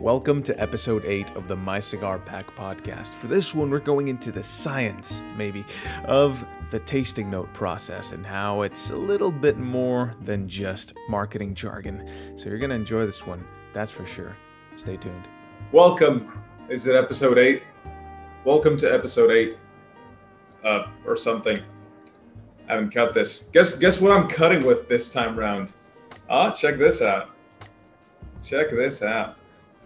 Welcome to episode 8 of the My Cigar Pack podcast. For this one, we're going into the science, maybe, of the tasting note process and how it's a little bit more than just marketing jargon. So you're going to enjoy this one, that's for sure. Stay tuned. Welcome. Is it episode 8? Welcome to episode 8. Uh, or something. I haven't cut this. Guess guess what I'm cutting with this time round? Ah, check this out. Check this out.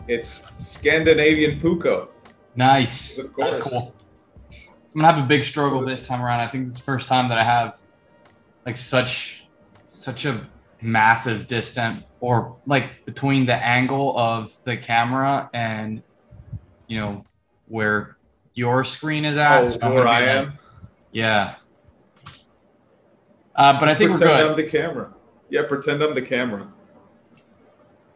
It's Scandinavian Puko. Nice. Of course. That's cool. I'm gonna have a big struggle this time around. I think it's the first time that I have like such such a massive distance or like between the angle of the camera and you know where your screen is at. Oh, So where I be like- am. Yeah. Uh, but I think we're pretend good. I'm the camera. Yeah, pretend I'm the camera.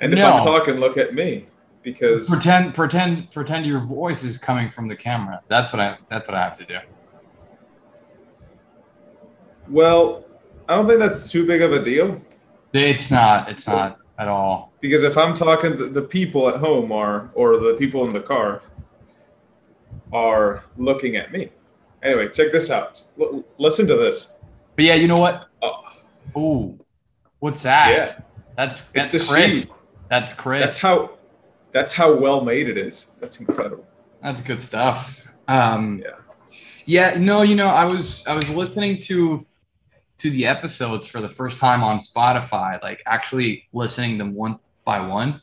And if No. I'm talking, look at me because pretend pretend pretend your voice is coming from the camera. That's what I that's what I have to do. well, I don't think that's too big of a deal It's not. It's not at all. because if I'm talking, the, the people at home are or the people in the car are looking at me. Anyway, check this out. L- listen to this. But yeah, you know what? Oh, Ooh, what's that? yeah, That's it's that's the crisp. seed. That's crisp. That's how. That's how well made it is. That's incredible. That's good stuff. Um, Yeah. yeah. No, you know, I was I was listening to to the episodes for the first time on Spotify, like actually listening them one by one.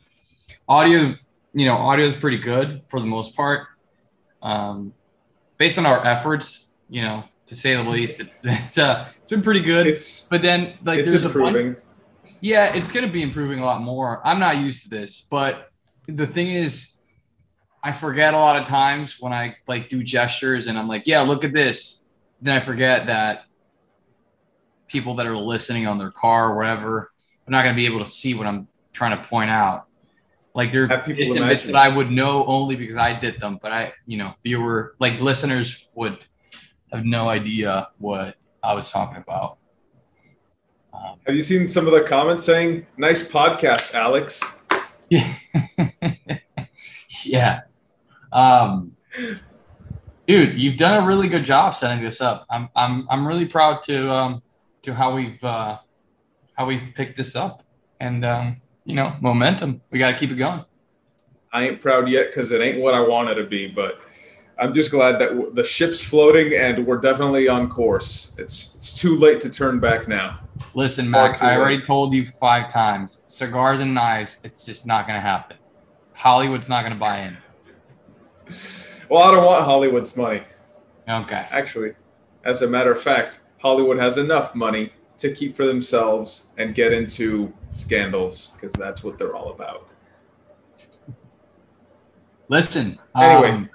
Audio, you know, audio is pretty good for the most part. Um, based on our efforts, you know, to say the least, it's it's uh it's been pretty good. It's but then like it's there's a bunch. Yeah, it's going to be improving a lot more. I'm not used to this, but the thing is, I forget a lot of times when I like do gestures and I'm like, yeah, look at this. Then I forget that people that are listening on their car or whatever are not going to be able to see what I'm trying to point out. Like there Have people bits and bits that I would know only because I did them, but I, you know, viewer like listeners would have no idea what I was talking about. Um, Have you seen some of the comments saying, "Nice podcast, Alex"? Yeah. Um, dude, you've done a really good job setting this up. I'm I'm I'm really proud to um to how we've uh how we've picked this up. And um, you know, momentum. We gotta keep it going. I ain't proud yet because it ain't what I want it to be, but I'm just glad that the ship's floating and we're definitely on course. It's it's too late to turn back now. Listen, Max, I late. already told you five times. Cigars and knives, it's just not gonna happen. Hollywood's not gonna buy in. Well, I don't want Hollywood's money. Okay. Actually, as a matter of fact, Hollywood has enough money to keep for themselves and get into scandals because that's what they're all about. Listen. Anyway. um,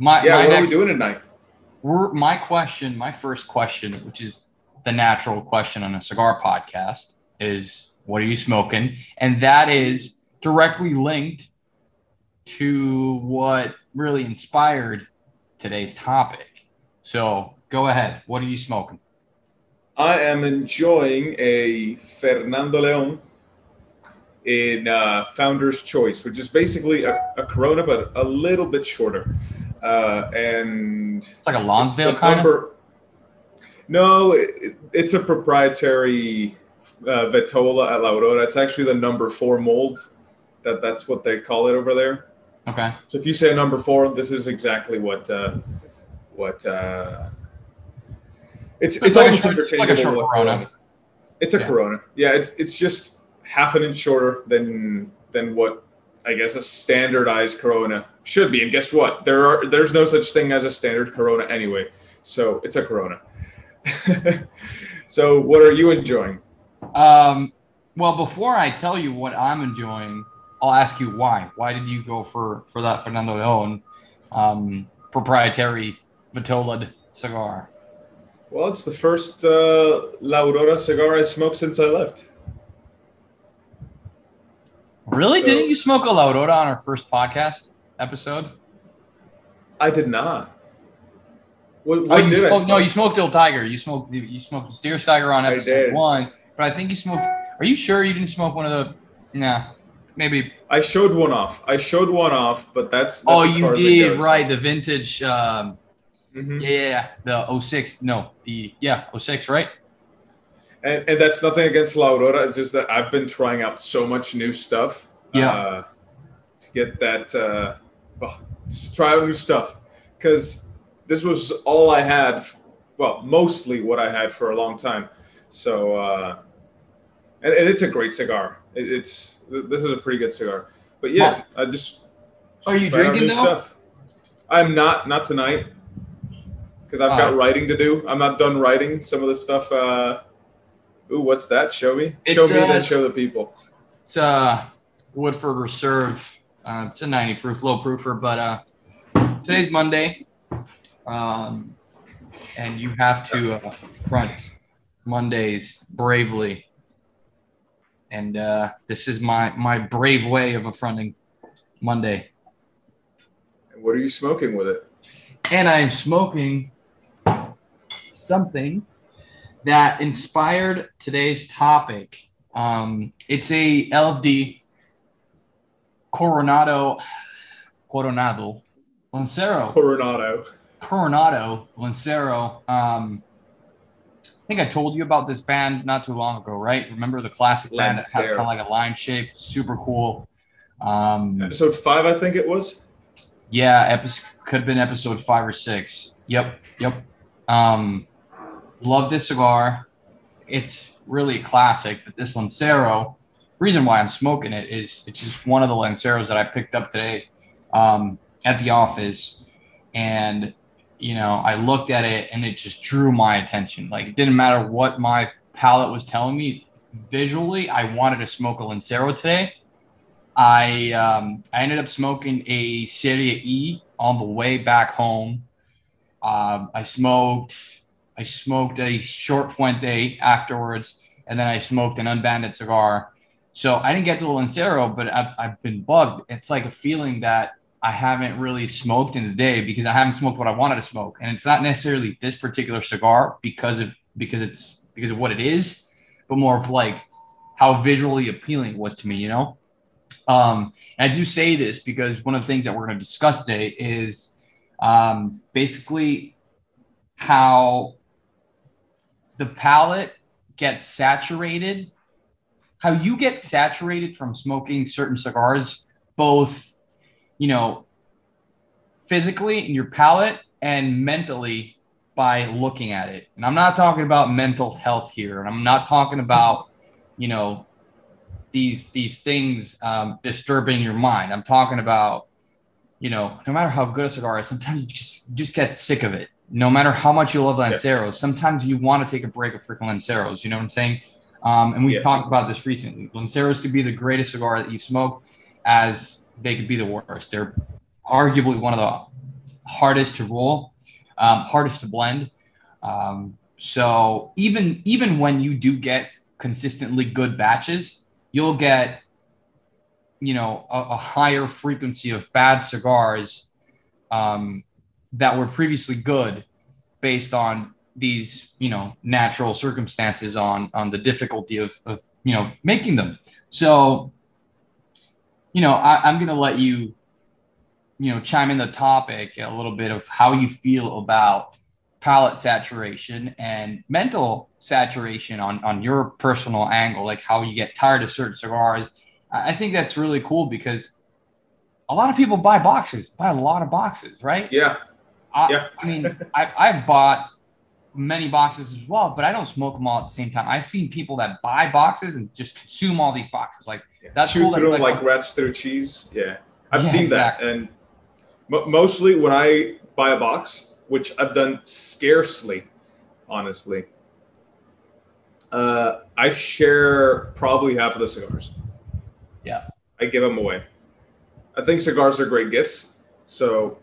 my, Yeah, my what are we doing tonight? we're, my question, my first question, which is the natural question on a cigar podcast, is what are you smoking? And that is directly linked to what really inspired today's topic. So go ahead. What are you smoking? I am enjoying a Fernando Leon in uh, Founder's Choice, which is basically a, a Corona, but a little bit shorter. Uh, and It's like a Lonsdale kind of. number- No, it, it's a proprietary uh, Vitola at La Aurora. It's actually the number four mold. That that's what they call it over there. Okay. So if you say number four, this is exactly what uh, what uh, it's. It's, It's like a almost it's like a interchangeable. with Corona. It's a Yeah. Corona. Yeah, it's it's just half an inch shorter than than what I guess a standardized Corona should be. And guess what? There are there's no such thing as a standard Corona anyway. So it's a Corona. so what are you enjoying? Um, well, before I tell you what I'm enjoying, I'll ask you why. Why did you go for for that Fernando Leon um, proprietary Vitola cigar? Well, it's the first uh, La Aurora cigar I smoked since I left. Really? So- Didn't you smoke a La Aurora on our first podcast episode? I did not. What, Oh, what you did I smoked, no, you smoked Il Tiger. You smoked you smoked Steer Tiger on episode one, but I think you smoked. Are you sure you didn't smoke one of the? Nah, maybe I showed one off. I showed one off, but that's, that's oh, you far as it did right. The vintage. Um, Mhm. yeah, yeah, the 06. No, the yeah 06, right? And, and that's nothing against La Aurora. It's just that I've been trying out so much new stuff. Yeah. Uh, to get that, uh, well, just try out new stuff. Because this was all I had. Well, mostly what I had for a long time. So, uh, and, and it's a great cigar. It, it's this is a pretty good cigar. But yeah, I just. Are you drinking now? I'm not. Not tonight. Because I've got writing to do. I'm not done writing some of the stuff. Uh, ooh, what's that? Show me. Show me, uh, then show the people. It's uh Woodford Reserve. Uh, it's a 90 proof, low proofer, but uh, today's Monday, um, and you have to uh, front Mondays bravely. And uh, this is my my brave way of affronting Monday. And what are you smoking with it? and I'm smoking something that inspired today's topic. Um, it's a LFD Coronado Coronado Lancero Coronado. Coronado Lancero. Um, I think I told you about this band not too long ago, right? Remember the classic band that had kind of like a line shape, super cool. Um, Episode five, I think it was. yeah, episode could have been episode five or six. Yep, yep. Um, love this cigar. It's really a classic, but this Lancero, reason why I'm smoking it is it's just one of the Lanceros that I picked up today um, at the office, and you know I looked at it and it just drew my attention. Like it didn't matter what my palate was telling me visually, I wanted to smoke a Lancero today. I um, I ended up smoking a Serie E on the way back home. Um, I smoked I smoked a short Fuente afterwards, and then I smoked an unbanded cigar. So I didn't get to the Lancero, but I've, I've been bugged. It's like a feeling that I haven't really smoked in the day because I haven't smoked what I wanted to smoke, and it's not necessarily this particular cigar because of because it's because of what it is, but more of like how visually appealing it was to me. You know. Um, and I do say this because one of the things that we're going to discuss today is um, basically how the palate gets saturated, how you get saturated from smoking certain cigars, both, you know, physically in your palate and mentally by looking at it. And I'm not talking about mental health here, and I'm not talking about, you know, these these things um, disturbing your mind. I'm talking about, you know, no matter how good a cigar is, sometimes you just just get sick of it. No matter how much you love Lanceros, sometimes you want to take a break of freaking Lanceros. You know what I'm saying? Um, and we've Yeah. talked about this recently. Lanceros could be the greatest cigar that you've smoked, as they could be the worst. They're arguably one of the hardest to roll, um, hardest to blend. Um, so even even when you do get consistently good batches, you'll get you know a, a higher frequency of bad cigars um, that were previously good based on these you know natural circumstances on on the difficulty of, of you know making them. So you know I, i'm to let you you know chime in the topic a little bit of how you feel about palate saturation and mental saturation on on your personal angle like how you get tired of certain cigars. I think that's really cool because a lot of people buy boxes buy a lot of boxes right? Yeah. I, Yeah. I mean I, i've bought many boxes as well but i don't smoke them all at the same time i've seen people that buy boxes and just consume all these boxes like That's Chew cool through them like- like rats through cheese. Yeah. I've Yeah, seen that. And mo mostly when I buy a box, which I've done scarcely, honestly, uh, I share probably half of the cigars. Yeah. I give them away. I think cigars are great gifts. So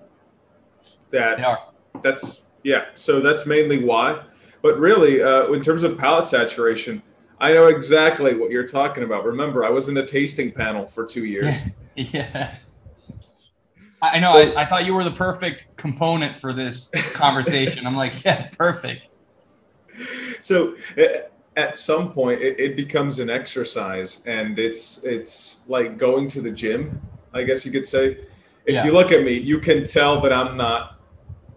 that they are that's yeah so that's mainly why but really uh, in terms of palate saturation i know exactly what you're talking about remember i was in a tasting panel for two years Yeah. I I know. So- I, I thought you were the perfect component for this conversation. I'm like, yeah, perfect. so at some point it, it becomes an exercise and it's it's like going to the gym i guess you could say if Yeah. you look at me you can tell that i'm not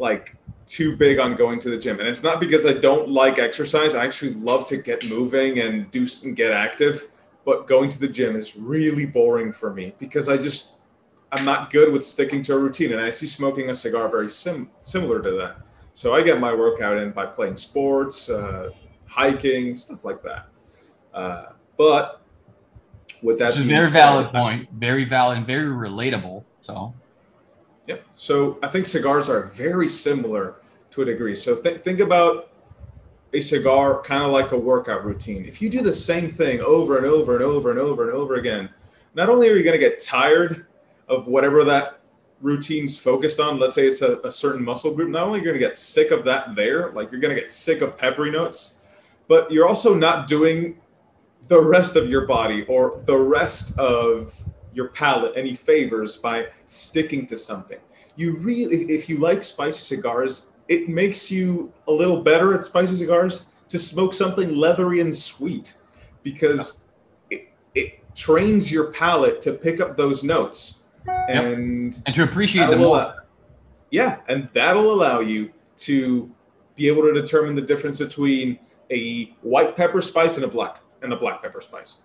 like too big on going to the gym. And it's not because i don't like exercise. I actually love to get moving and do and get active. But going to the gym is really boring for me because i just i'm not good with sticking to a routine. And i see smoking a cigar very sim- similar to that. So i get my workout in by playing sports uh, hiking stuff like that. Uh, but with that Which is very valid point, very valid and very relatable. So Yeah. So I think cigars are very similar to a degree. So th- think about a cigar kind of like a workout routine. If you do the same thing over and over and over and over and over again, not only are you going to get tired of whatever that routine's focused on, let's say it's a, a certain muscle group, not only are you going to get sick of that there, like you're going to get sick of peppery notes, but you're also not doing the rest of your body or the rest of your palate any favors by sticking to something. You really, if you like spicy cigars, it makes you a little better at spicy cigars to smoke something leathery and sweet because it, it trains your palate to pick up those notes. And and to appreciate them more. allow- yeah, and that'll allow you to be able to determine the difference between a white pepper spice and a black and a black pepper spice.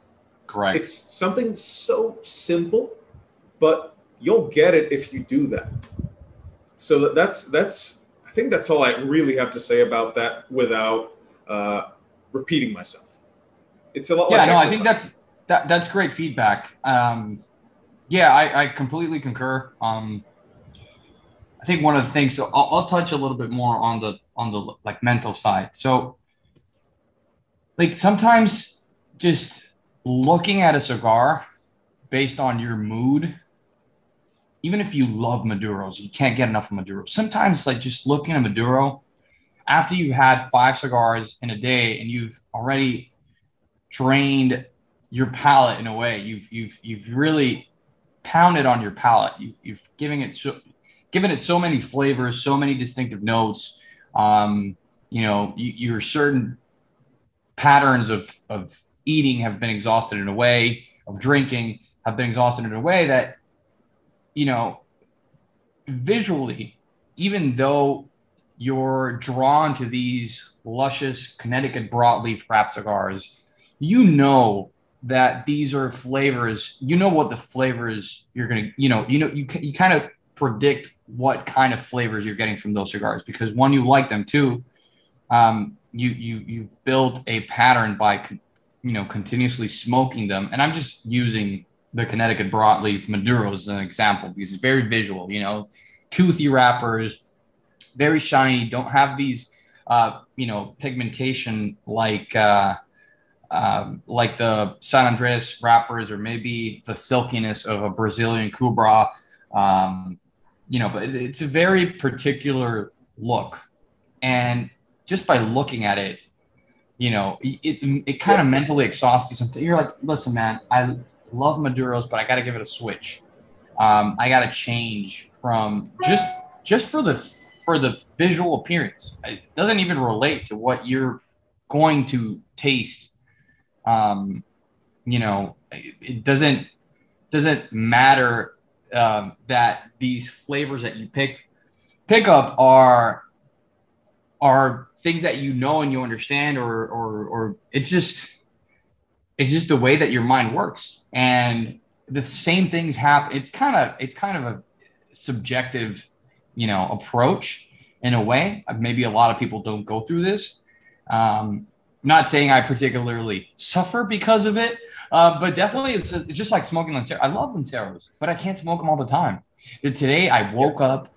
Correct. It's something so simple, but you'll get it if you do that. So that's that's I think that's all I really have to say about that without uh, repeating myself. It's a lot yeah, like no, I think that's that, that's great feedback. Um, yeah, I, I completely concur. Um, I think one of the things. So I'll, I'll touch a little bit more on the on the like mental side. So, like sometimes just looking at a cigar based on your mood, even if you love Maduros, you can't get enough of Maduro. Sometimes like just looking at Maduro after you've had five cigars in a day and you've already drained your palate in a way. You've you've you've really pounded on your palate. You've you've given it so given it so many flavors, so many distinctive notes. Um, you know, you, your certain patterns of of eating have been exhausted in a way, of drinking have been exhausted in a way that, you know, visually, even though you're drawn to these luscious Connecticut broadleaf wrap cigars, you know that these are flavors. You know what the flavors you're gonna, you know, you know, you you kind of predict what kind of flavors you're getting from those cigars because one, you like them, too. um, you you you've built a pattern by, you know, continuously smoking them. And I'm just using the Connecticut broadleaf Maduro as an example because it's very visual. You know, toothy wrappers, very shiny, don't have these, uh, you know, pigmentation like. Uh, um, like the San Andres wrappers, or maybe the silkiness of a Brazilian Cubra. Um, you know, but it- it's a very particular look, and just by looking at it, you know, it it, it kind of mentally exhausts you. Something you're like, listen, man, I love Maduros, but I got to give it a switch. Um, I got to change from just just for the for the visual appearance. It doesn't even relate to what you're going to taste um, you know, it, it doesn't doesn't matter um, that these flavors that you pick pick up are are things that you know and you understand, or or or it's just it's just the way that your mind works, and the same things happen. It's kind of it's kind of a subjective, you know, approach in a way. Maybe a lot of people don't go through this. Um, not saying I particularly suffer because of it, uh, but definitely it's, it's just like smoking Lancero. I love Lanceros, but I can't smoke them all the time. Today I woke up,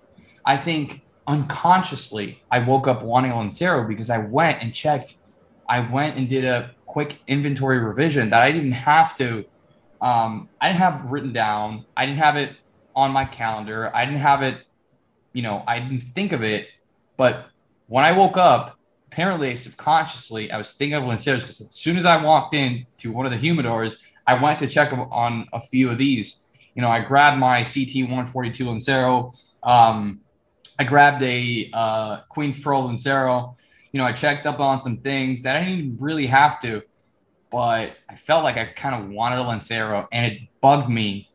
I think unconsciously, I woke up wanting Lancero because I went and checked. I went and did a quick inventory revision that I didn't have to. Um, I didn't have written down. I didn't have it on my calendar. I didn't have it, you know, I didn't think of it. But when I woke up, apparently subconsciously I was thinking of Lanceros because as soon as I walked in to one of the humidors, I went to check on a few of these. You know, I grabbed my CT 142 Lancero. Um, I grabbed a uh, Queen's Pearl Lancero. you know, I checked up on some things that I didn't really have to, but I felt like I kind of wanted a Lancero and it bugged me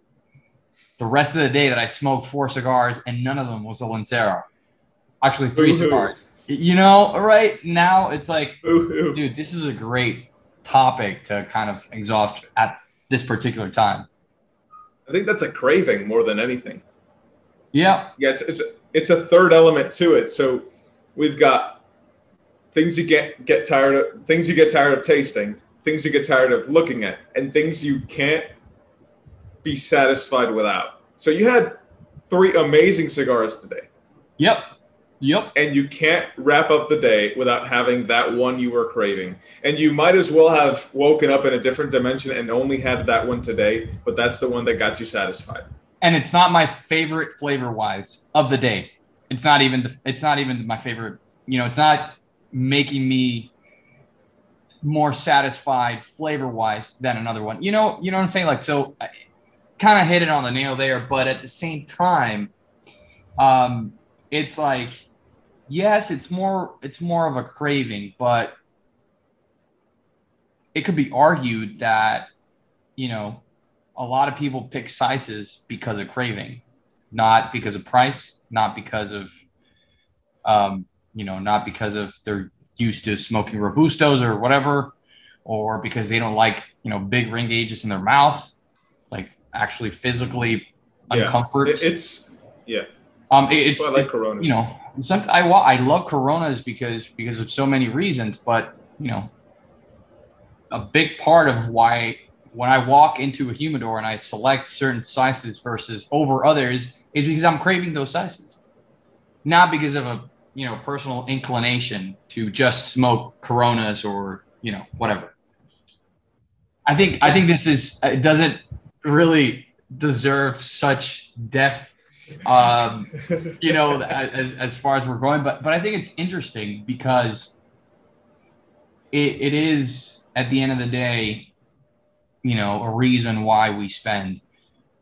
the rest of the day that I smoked four cigars and none of them was a Lancero. Actually, 3 Boo-hoo. cigars. You know, right now it's like, Ooh, ooh. dude, this is a great topic to kind of exhaust at this particular time. I think that's a craving more than anything. Yeah. Yeah, it's it's it's a third element to it. So we've got things you get get tired of, things you get tired of tasting, things you get tired of looking at, and things you can't be satisfied without. So you had three amazing cigars today, Yep. Yep. and you can't wrap up the day without having that one you were craving. And you might as well have woken up in a different dimension and only had that one today, but that's the one that got you satisfied. And it's not my favorite flavor wise of the day. It's not even the, it's not even my favorite. You know, it's not making me more satisfied flavor wise than another one. You know, you know what I'm saying? Like, so kind of hit it on the nail there, but at the same time, um, it's like, yes, it's more it's more of a craving, but it could be argued that you know a lot of people pick sizes because of craving, not because of price, not because of, um, you know, not because of they're used to smoking robustos or whatever, or because they don't like you know big ring gauges in their mouth, like actually physically Yeah. uncomfort. It- it's yeah. um, it- it's Well, I like Coronas. you know, some I I love Coronas because because of so many reasons, but you know, a big part of why when I walk into a humidor and I select certain sizes versus over others is because I'm craving those sizes, not because of a you know personal inclination to just smoke Coronas or you know whatever. I think I think this is it doesn't really deserve such depth um, you know, as, as far as we're going. But but I think it's interesting because it, it is at the end of the day, you know, a reason why we spend,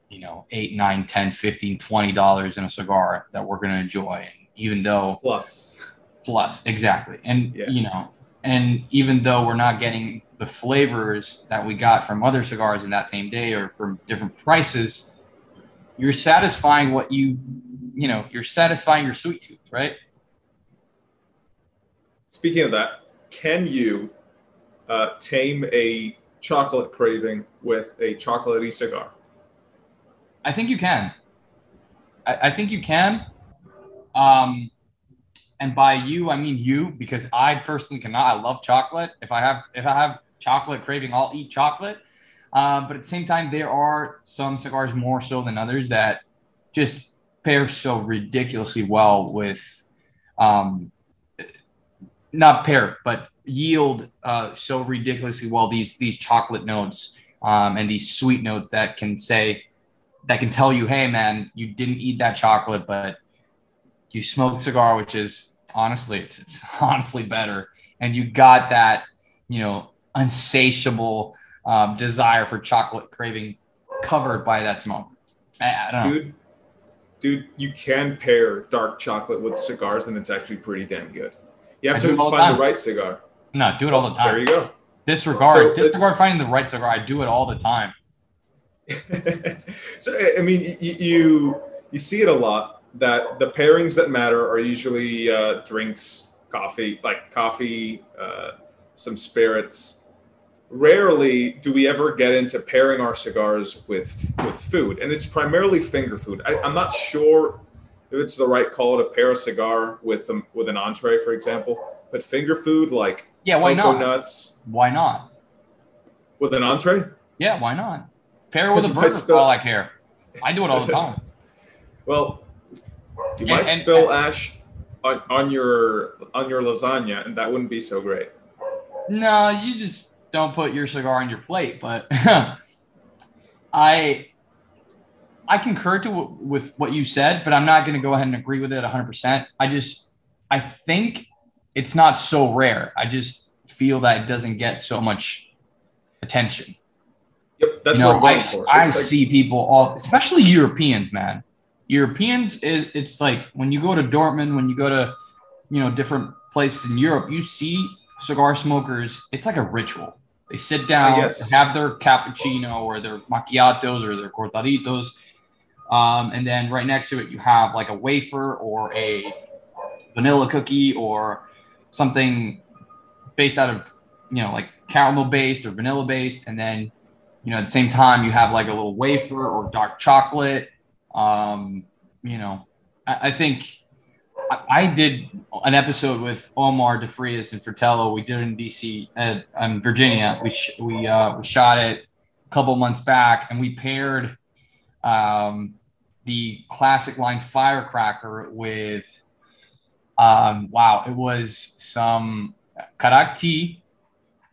you know, eight, nine, 10, 15, 20 dollars in a cigar that we're gonna enjoy. And even though Plus, plus exactly. And Yeah. you know, and even though we're not getting the flavors that we got from other cigars in that same day or from different prices, you're satisfying what you you know, you're satisfying your sweet tooth, right? speaking of that, can you uh, tame a chocolate craving with a chocolatey cigar? I think you can. I, I think you can. Um, and by you, I mean you, because I personally cannot. I love chocolate. If I have if I have chocolate craving, I'll eat chocolate. Uh, but at the same time, there are some cigars more so than others that just pair so ridiculously well with, um, not pair, but yield uh, so ridiculously well these these chocolate notes um, and these sweet notes that can say that can tell you, hey man, you didn't eat that chocolate, but you smoked cigar, which is honestly, it's, honestly better, and you got that, you know, unsatiable um, desire for chocolate craving covered by that smoke. I, I don't know. Dude, dude, you can pair dark chocolate with cigars, and it's actually pretty damn good. You have I to the find the right cigar. No, do it all the time. There you go. Disregard, So, uh, disregard finding the right cigar. I do it all the time. so I- mean, you, you you see it a lot that the pairings that matter are usually uh, drinks, coffee, like coffee, uh, some spirits. Rarely do we ever get into pairing our cigars with with food, and it's primarily finger food. I, I'm not sure if it's the right call to pair a cigar with um, with an entree, for example. But finger food like Yeah, why cocoa not? nuts Why not? with an entree. Yeah, why not? Pair it with a Because you might burger for all I care. I do it all the time. Well, you And- might and- spill ash on, on your on your lasagna, and that wouldn't be so great. No, you just don't put your cigar on your plate. But I, I concur to with what you said, but I'm not going to go ahead and agree with it 100. percent I just, I think it's not so rare. I just feel that it doesn't get so much attention. Yep, that's you what I'm going I, for. I like- see people all, especially Europeans, man. Europeans, it, it's like when you go to Dortmund, when you go to, you know, different places in Europe, you see cigar smokers. It's like a ritual. They sit down, have their cappuccino or their macchiatos or their cortaditos, um, and then right next to it you have like a wafer or a vanilla cookie or something based out of you know like caramel based or vanilla based, and then you know at the same time you have like a little wafer or dark chocolate. Um, you know, I, I think I, did an episode with Omar DeFrias and Fratello. We did it in DC at um, Virginia. We sh- we uh, we shot it a couple months back, and we paired um, the classic line firecracker with um, wow, it was some karak tea,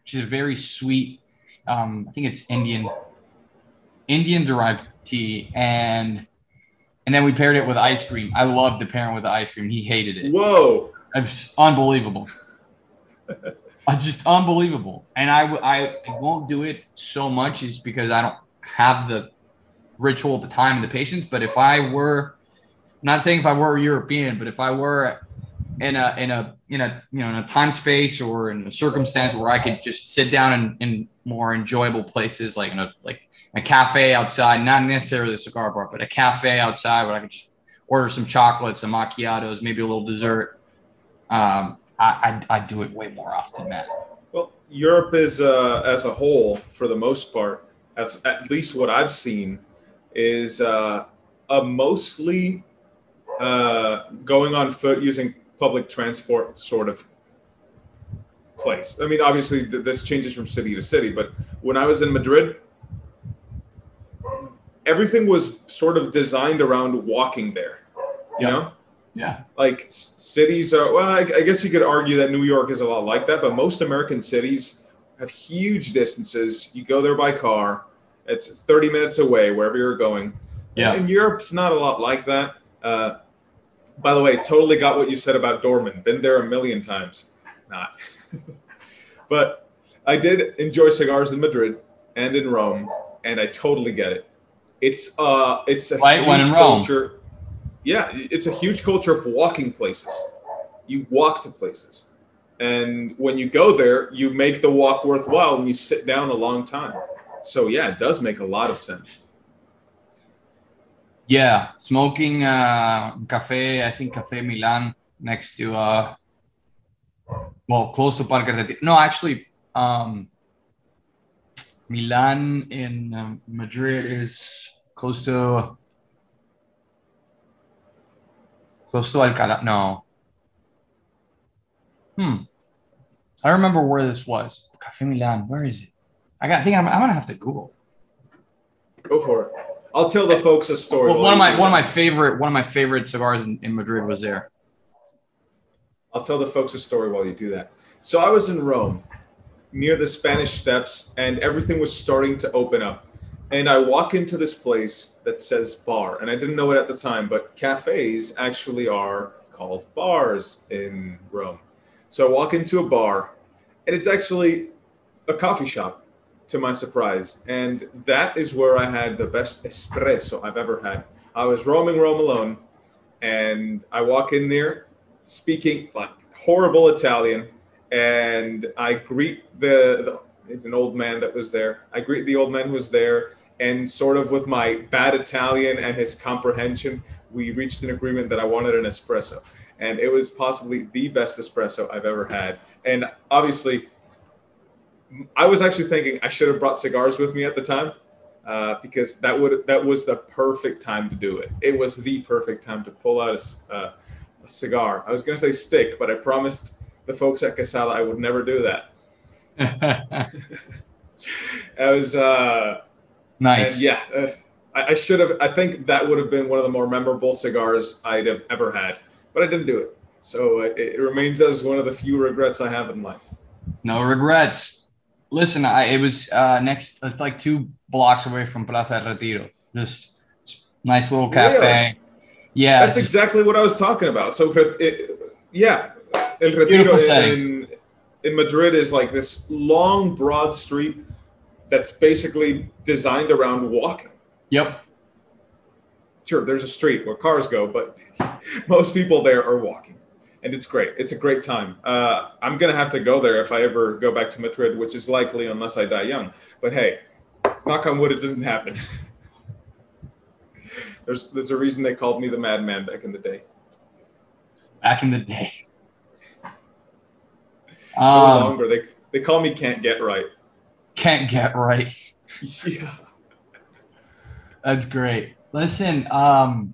which is a very sweet. Um, I think it's Indian Indian derived tea, and and then we paired it with ice cream. I loved the pairing with the ice cream. He hated it. Whoa. It's unbelievable. just unbelievable. And I, I won't do it so much is because I don't have the ritual, the time, and the patience. But if I were, I'm not saying if I were European, but if I were in a in a in a you know in a time space or in a circumstance where I could just sit down in, in more enjoyable places like in a like a cafe outside, not necessarily a cigar bar, but a cafe outside where I could just order some chocolates, some macchiatos, maybe a little dessert. Um, I, I, I do it way more often than Well, Europe is, uh, as a whole, for the most part, that's at least what I've seen, is uh, a mostly uh, going on foot using public transport sort of place. I mean, obviously, th- this changes from city to city, but when I was in Madrid, everything was sort of designed around walking there. You Yeah. know, Yeah. like s- cities are. Well, I, I guess you could argue that New York is a lot like that, but most American cities have huge distances. You go there by car. It's 30 minutes away wherever you're going. Yeah. And Europe's not a lot like that. Uh, by the way, totally got what you said about Dorman. Been there a million times. Not. but I did enjoy cigars in Madrid and in Rome, and I totally get it. It's uh, it's a Right, huge when in Rome. culture. Yeah, it's a huge culture of walking places. You walk to places, and when you go there, you make the walk worthwhile, and you sit down a long time. So yeah, it does make a lot of sense. Yeah. Smoking uh, cafe, I think Cafe Milan next to, uh, well, close to Parque. No, actually, um, Milan in um, Madrid is close to close to Alcalá. No. Hmm. I remember where this was. Cafe Milan. Where is it? I got. I think I'm, I'm gonna have to Google. Go for it. I'll tell the folks a story. Well, one of my one of my favorite one of my favorite cigars in, in Madrid was there. I'll tell the folks a story while you do that. So I was in Rome, near the Spanish Steps, and everything was starting to open up. And I walk into this place that says bar, and I didn't know it at the time, but cafes actually are called bars in Rome. So I walk into a bar, and it's actually a coffee shop, to my surprise. And that is where I had the best espresso I've ever had. I was roaming Rome alone, and I walk in there speaking like horrible Italian, and I greet the, the he's an old man that was there. I greet the old man who was there, and sort of with my bad Italian and his comprehension, we reached an agreement that I wanted an espresso, and it was possibly the best espresso I've ever had. And obviously, I was actually thinking I should have brought cigars with me at the time. Uh, because that would that was the perfect time to do it. It was the perfect time to pull out a, uh, a cigar. I was going to say stick, but I promised the folks at Casala I would never do that. I was, uh, nice. yeah, uh, I, I should have. I think that would have been one of the more memorable cigars I'd have ever had, but I didn't do it. So uh, it, it remains as one of the few regrets I have in life. No regrets. Listen, I it was uh, next. It's like two blocks away from Plaza Retiro. Just nice little cafe. Yeah, That's exactly what I was talking about. So, it, yeah, El Retiro in, in Madrid is like this long, broad street that's basically designed around walking. Yep. Sure, there's a street where cars go, but most people there are walking. And it's great. It's a great time. Uh, I'm gonna have to go there if I ever go back to Madrid, which is likely unless I die young. But hey, knock on wood, it doesn't happen. there's there's a reason they called me the madman back in the day. Back in the day. Um, longer. They they call me can't get right. can't get right. Yeah. That's great. Listen, um,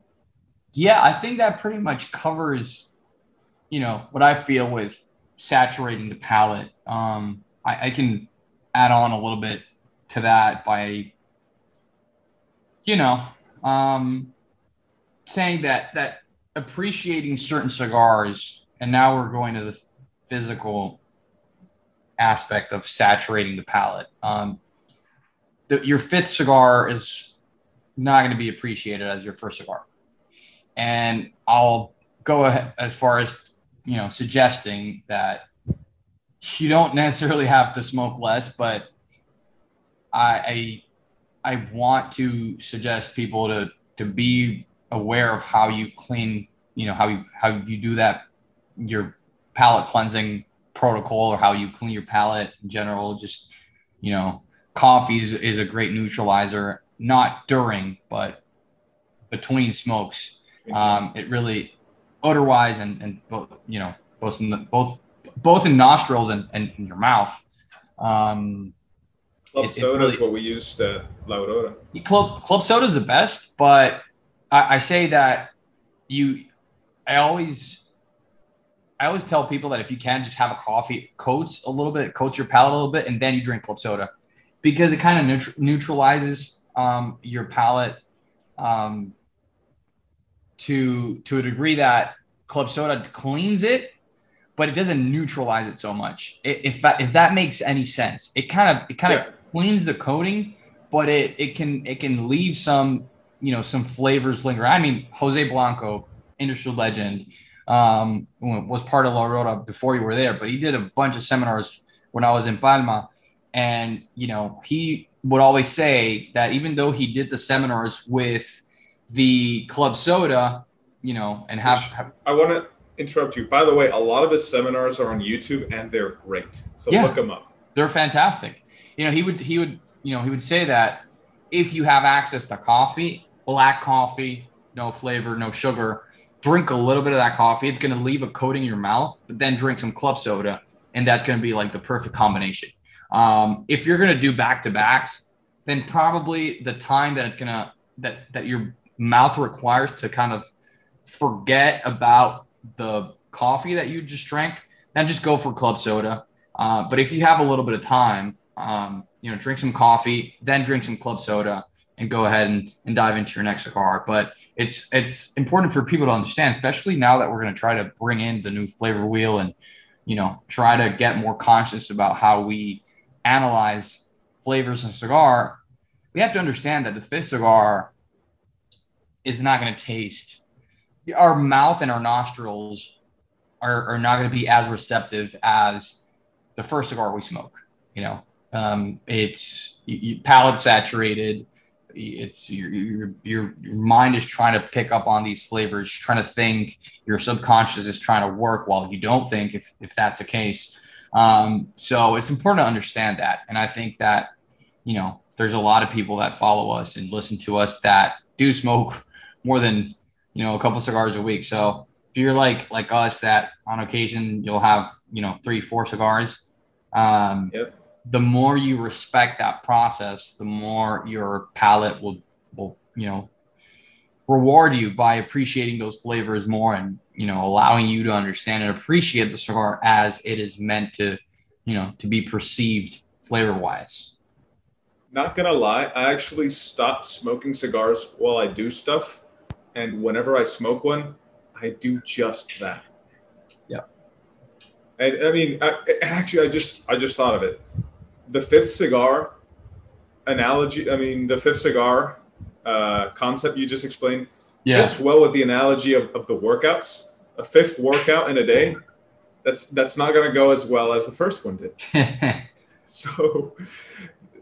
yeah, I think that pretty much covers, you know, what I feel with saturating the palate. Um, I, I can add on a little bit to that by, you know, um, saying that that appreciating certain cigars, and now we're going to the physical aspect of saturating the palate. Um, the, your fifth cigar is not going to be appreciated as your first cigar. And I'll go ahead as far as, you know, suggesting that you don't necessarily have to smoke less, but I, I, I want to suggest people to, to be aware of how you clean, you know, how you, how you do that, your palate cleansing protocol or how you clean your palate in general, just, you know, coffee is, is a great neutralizer, not during, but between smokes. Um, it really odor wise and, and both, you know, both in the, both, both in nostrils and, and in your mouth. Um, Club it- it soda is what we used at La Aurora. club club soda is the best, but I, I say that you, I always, I always tell people that if you can just have a coffee, coats a little bit, coats your palate a little bit, and then you drink club soda, because it kind of neutr- neutralizes um, your palate um, to to a degree that club soda cleans it, but it doesn't neutralize it so much. If that, if that makes any sense, it kind of it kind of cleans the coating, but it it can it can leave some you know some flavors linger. I mean, Jose Blanco, industry legend, um, was part of La Aurora before you were there, but he did a bunch of seminars when I was in Palma, and you know he would always say that even though he did the seminars with the club soda, you know, and have, have I want to interrupt you. By the way, a lot of his seminars are on YouTube and they're great. So Yeah. look them up. they're fantastic. You know, he would he would you know he would say that if you have access to coffee, black coffee, no flavor, no sugar, drink a little bit of that coffee. It's going to leave a coating in your mouth, but then drink some club soda, and that's going to be like the perfect combination. Um, if you're going to do back to backs, then probably the time that it's going to that that your mouth requires to kind of forget about the coffee that you just drank, then just go for club soda. Uh, but if you have a little bit of time, um, you know, drink some coffee, then drink some club soda, and go ahead and, and dive into your next cigar. But it's it's important for people to understand, especially now that we're going to try to bring in the new flavor wheel and you know try to get more conscious about how we analyze flavors in a cigar. We have to understand that the fifth cigar is not going to taste. Our mouth and our nostrils are, are not going to be as receptive as the first cigar we smoke. You know, um, it's you, you, palate saturated. It's your, your your mind is trying to pick up on these flavors, trying to think. Your subconscious is trying to work while you don't think. If if that's the case, um, so it's important to understand that. And I think that you know there's a lot of people that follow us and listen to us that do smoke more than you know a couple cigars a week. So if you're like like us that on occasion you'll have you know three four cigars um, Yep. the more you respect that process the more your palate will will you know reward you by appreciating those flavors more and you know allowing you to understand and appreciate the cigar as it is meant to you know to be perceived flavor wise Not gonna lie, I actually stopped smoking cigars while I do stuff, and whenever I smoke one, I do just that. Yeah. And I mean, I, actually, I just I just thought of it. The fifth cigar analogy. I mean, the fifth cigar uh, concept you just explained fits well with the analogy of, of the workouts. A fifth workout in a day. That's that's not gonna go as well as the first one did. So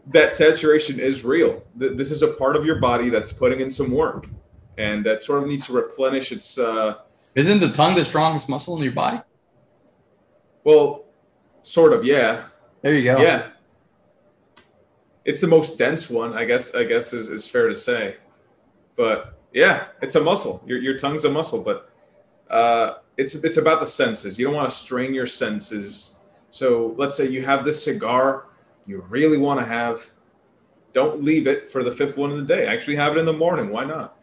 that saturation is real. This is a part of your body that's putting in some work, and that sort of needs to replenish its uh, Isn't the tongue the strongest muscle in your body? Well, sort of, yeah. There you go. Yeah. It's the most dense one, I guess. I guess is, is fair to say, but yeah, it's a muscle. Your your tongue's a muscle, but uh, it's it's about the senses. You don't want to strain your senses. So let's say you have this cigar you really want to have. Don't leave it for the fifth one of the day. Actually, have it in the morning. Why not?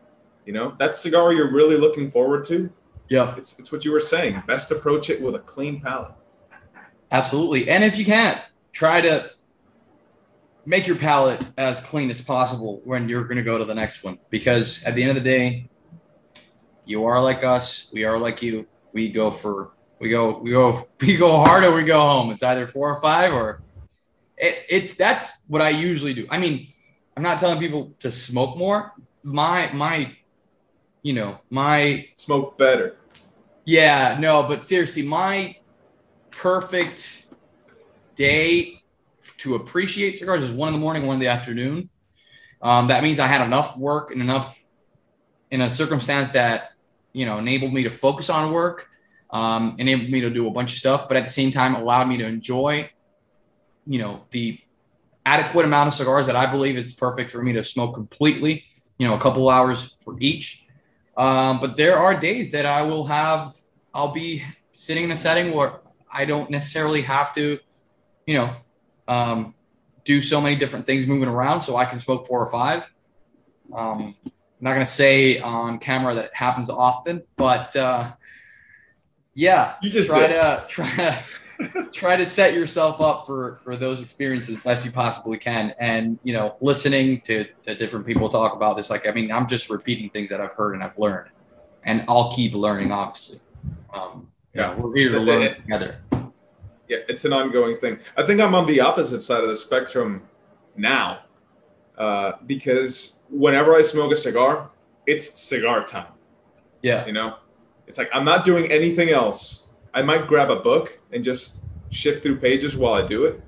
You know that cigar you're really looking forward to. Yeah. It's it's what you were saying. Best approach it with a clean palate. Absolutely. And if you can't, try to make your palate as clean as possible when you're going to go to the next one. Because at the end of the day, you are like us. We are like you. We go for, we go, we go, we go hard or we go home. It's either four or five or it, it's, that's what I usually do. I mean, I'm not telling people to smoke more. My, my, you know, my Smoke better. yeah, no, but seriously, my perfect day to appreciate cigars is one in the morning, one in the afternoon. Um, that means I had enough work and enough in a circumstance that you know enabled me to focus on work, um, enabled me to do a bunch of stuff, but at the same time allowed me to enjoy, you know, the adequate amount of cigars that I believe it's perfect for me to smoke completely. You know, a couple hours for each. Um, but there are days that I will have, I'll be sitting in a setting where I don't necessarily have to, you know, um, do so many different things moving around so I can smoke four or five. Um, I'm not going to say on camera that it happens often, but uh, yeah, You just try did. to try, try to set yourself up for for those experiences best you possibly can. And you know listening to to different people talk about this like i mean i'm just repeating things that i've heard and i've learned. And i'll keep learning obviously um yeah. we're here to learn the- together. Yeah, it's an ongoing thing. I think I'm on the opposite side of the spectrum now uh, because whenever I smoke a cigar, it's cigar time. yeah. You know, it's like I'm not doing anything else. I might grab a book and just shift through pages while I do it,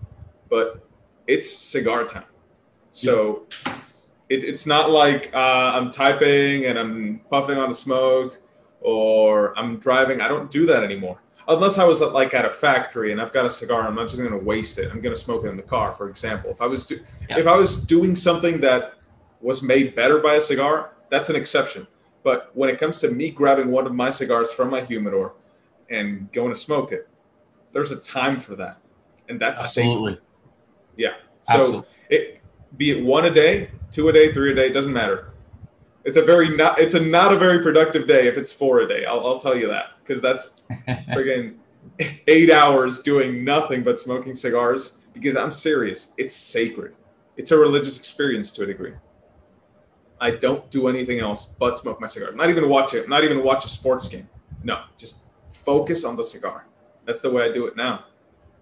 but it's cigar time. So it, it's not like uh, I'm typing and I'm puffing on the smoke or I'm driving. I don't do that anymore. Unless I was at, like at a factory and I've got a cigar, I'm not just going to waste it. I'm going to smoke it in the car, for example. If I was do- Yeah. if I was doing something that was made better by a cigar, that's an exception. But when it comes to me grabbing one of my cigars from my humidor and going to smoke it, there's a time for that, and that's sacred. absolutely Yeah. So Absolutely. it be it one a day, two a day, three a day, it doesn't matter. It's a very not it's a not a very productive day if it's four a day. I'll, I'll tell you that because that's friggin' eight hours doing nothing but smoking cigars. Because I'm serious, it's sacred. It's a religious experience to a degree. I don't do anything else but smoke my cigar. Not even watch it. Not even watch a sports game. No, just focus on the cigar. That's the way I do it now,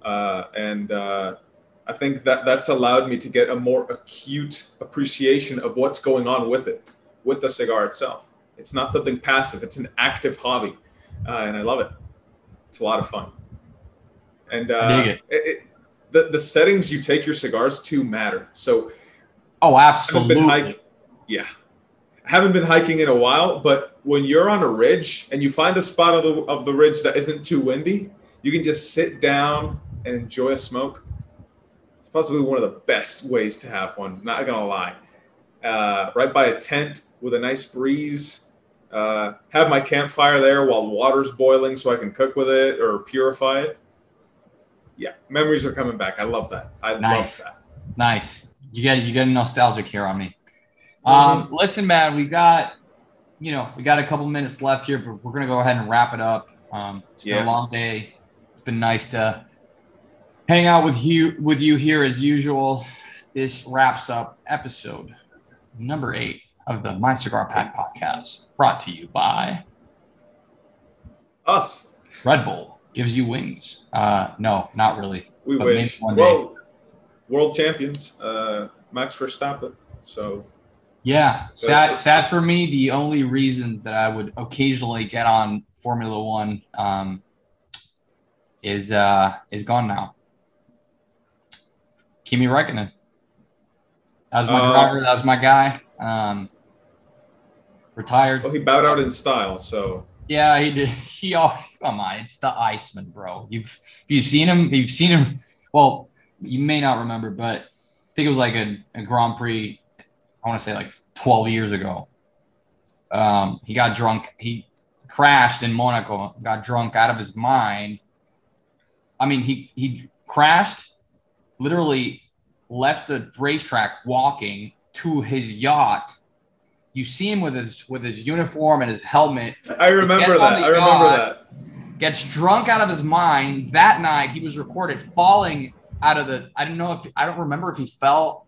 uh, and uh, I think that that's allowed me to get a more acute appreciation of what's going on with it, with the cigar itself. It's not something passive; it's an active hobby, uh, and I love it. It's a lot of fun. And uh, it. it- the the settings you take your cigars to matter. So oh I haven't been absolutely yeah, I haven't been hiking in a while. But when you're on a ridge and you find a spot of the of the ridge that isn't too windy, you can just sit down and enjoy a smoke. It's possibly one of the best ways to have one. Not gonna lie, uh, right by a tent with a nice breeze. Uh, have my campfire there while water's boiling, so I can cook with it or purify it. Yeah, memories are coming back. I love that. I Nice. love that. Nice. You get you get nostalgic here on me. Um, listen, man, we got you know we got a couple minutes left here, but we're gonna go ahead and wrap it up. Um, it's been Yeah. a long day. It's been nice to hang out with you with you here as usual. This wraps up episode number eight of the My Cigar Pack podcast, brought to you by Us. Red Bull. Gives you wings. Uh, no, not really. We wish. Well, world champions, uh, Max Verstappen. So Yeah, sad, sad for me. The only reason that I would occasionally get on Formula One um, is uh, is gone now. Kimi Räikkönen. That was my Uh, driver. That was my guy. Um, retired. well, he bowed out in style. So Yeah, he did. He always come on. It's the Iceman, bro. You've you've seen him. You've seen him. Well, you may not remember, but I think it was like a, a Grand Prix. I want to say like 12 years ago. Um, he got drunk. He crashed in Monaco. Got drunk out of his mind. I mean, he he crashed. Literally left the racetrack walking to his yacht. You see him with his with his uniform and his helmet I remember that. I remember yacht. that. gets drunk out of his mind. That night, he was recorded falling out of the. I don't know if I don't remember if he fell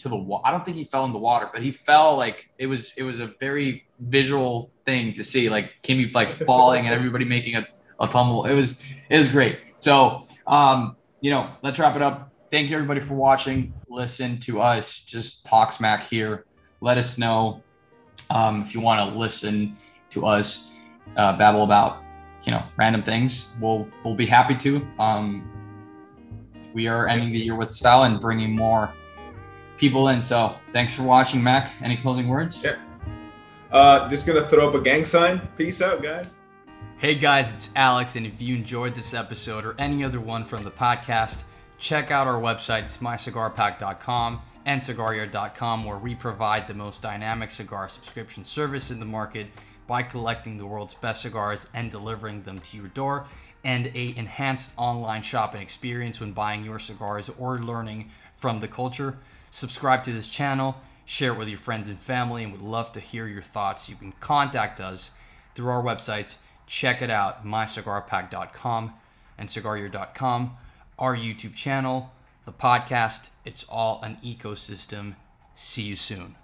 to the wall. I don't think he fell in the water, but he fell like it was. It was a very visual thing to see, like Kimi like falling and everybody making a, a tumble. It was it was great. So, um, you know, let's wrap it up. Thank you everybody for watching. Listen to us. Just talk smack here. Let us know um, if you want to listen to us uh, babble about you know random things we'll we'll be happy to um we are ending the year with style and bringing more people in so thanks for watching mac any closing words Yeah. Uh, just gonna throw up a gang sign. Peace out, guys. Hey guys, it's Alex, and if you enjoyed this episode or any other one from the podcast, check out our websites, mycigarpack.com and cigaryard.com, where we provide the most dynamic cigar subscription service in the market by collecting the world's best cigars and delivering them to your door, and a enhanced online shopping experience when buying your cigars or learning from the culture. Subscribe to this channel, share it with your friends and family, and we'd love to hear your thoughts. You can contact us through our websites. Check it out, mycigarpack.com and cigaryard.com, our YouTube channel, the podcast. It's all an ecosystem. See you soon.